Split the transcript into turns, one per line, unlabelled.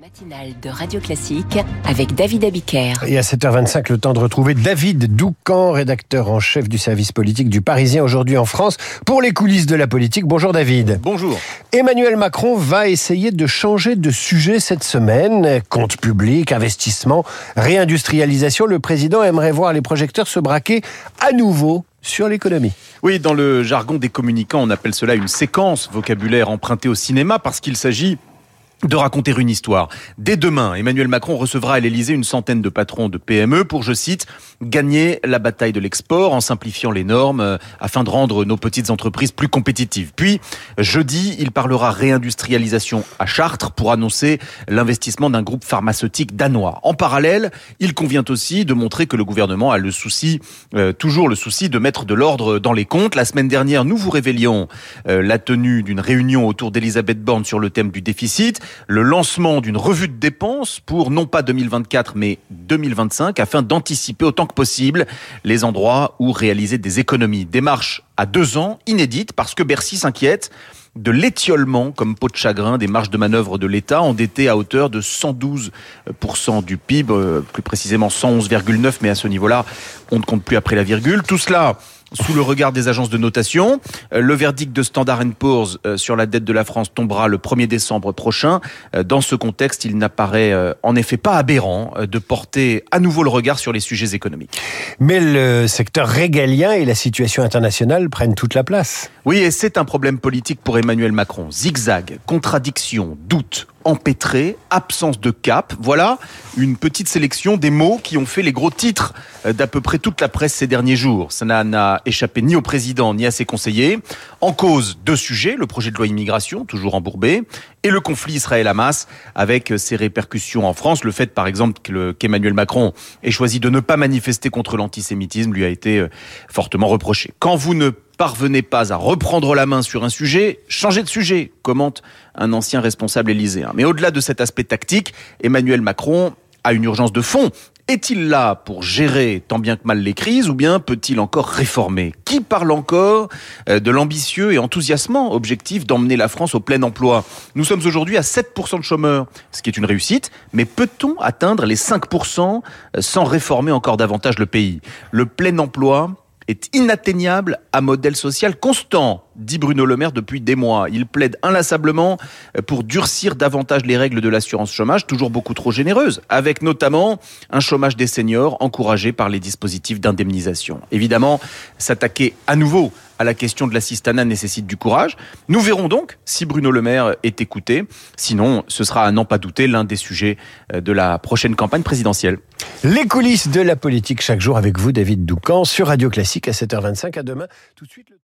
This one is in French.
matinale de Radio Classique avec David Abiker.
Et à 7h25, le temps de retrouver David Doucan, rédacteur en chef du service politique du Parisien aujourd'hui en France, pour les coulisses de la politique. Bonjour David.
Bonjour.
Emmanuel Macron va essayer de changer de sujet cette semaine. Compte public, investissement, réindustrialisation. Le président aimerait voir les projecteurs se braquer à nouveau sur l'économie.
Oui, dans le jargon des communicants, on appelle cela une séquence vocabulaire empruntée au cinéma parce qu'il s'agit de raconter une histoire. Dès demain, Emmanuel Macron recevra à l'Elysée une centaine de patrons de PME pour, je cite, gagner la bataille de l'export en simplifiant les normes euh, afin de rendre nos petites entreprises plus compétitives. Puis, jeudi, il parlera réindustrialisation à Chartres pour annoncer l'investissement d'un groupe pharmaceutique danois. En parallèle, il convient aussi de montrer que le gouvernement a le souci, euh, toujours le souci de mettre de l'ordre dans les comptes. La semaine dernière, nous vous révélions euh, la tenue d'une réunion autour d'Elisabeth Borne sur le thème du déficit le lancement d'une revue de dépenses pour non pas 2024 mais 2025 afin d'anticiper autant que possible les endroits où réaliser des économies. Démarche à deux ans, inédite parce que Bercy s'inquiète de comme peau de chagrin des marges de manœuvre de l'État, endetté à hauteur de 112% du PIB, euh, plus précisément 111,9, mais à ce niveau-là, on ne compte plus après la virgule. Tout cela sous le regard des agences de notation. Euh, le verdict de Standard Poor's euh, sur la dette de la France tombera le 1er décembre prochain. Euh, dans ce contexte, il n'apparaît en effet pas aberrant de porter à nouveau le regard sur les sujets économiques.
Mais le secteur régalien et la situation internationale prennent toute la place.
Oui, et c'est un problème politique pour Emmanuel Macron. Zigzag, contradiction, doute, empêtré, absence de cap. Voilà une petite sélection des mots qui ont fait les gros titres d'à peu près toute la presse ces derniers jours. Ça n'a échappé ni au président ni à ses conseillers. En cause, deux sujets, le projet de loi immigration, toujours embourbé, et le conflit Israël-Hamas, avec ses répercussions en France. Le fait, par exemple, qu'Emmanuel Macron ait choisi de ne pas manifester contre l'antisémitisme lui a été euh, fortement reproché. Quand vous ne parvenez pas à reprendre la main sur un sujet, changez de sujet, commente un ancien responsable élyséen. Mais au-delà de cet aspect tactique, Emmanuel Macron a une urgence de fond. Est-il là pour gérer tant bien que mal les crises ou bien peut-il encore réformer? Qui parle encore euh, de l'ambitieux et enthousiasmant objectif d'emmener la France au plein emploi? Nous sommes aujourd'hui à 7% de chômeurs, ce qui est une réussite, mais peut-on atteindre les 5% euh, sans réformer encore davantage le pays? Le plein emploi, est inatteignable à modèle social constant, dit Bruno Le Maire depuis des mois. Il plaide inlassablement pour durcir davantage les règles de l'assurance chômage, toujours beaucoup trop généreuses, avec notamment un chômage des seniors encouragé par les dispositifs d'indemnisation. Évidemment, s'attaquer à nouveau à la question de l'assistanat nécessite du courage. Nous verrons donc si Bruno Le Maire est écouté. Sinon, ce sera à n'en pas douter l'un des sujets euh, de la prochaine campagne présidentielle.
Les coulisses de la politique chaque jour avec vous, David Doucan, sur Radio Classique à 7h25. À demain. Tout de suite.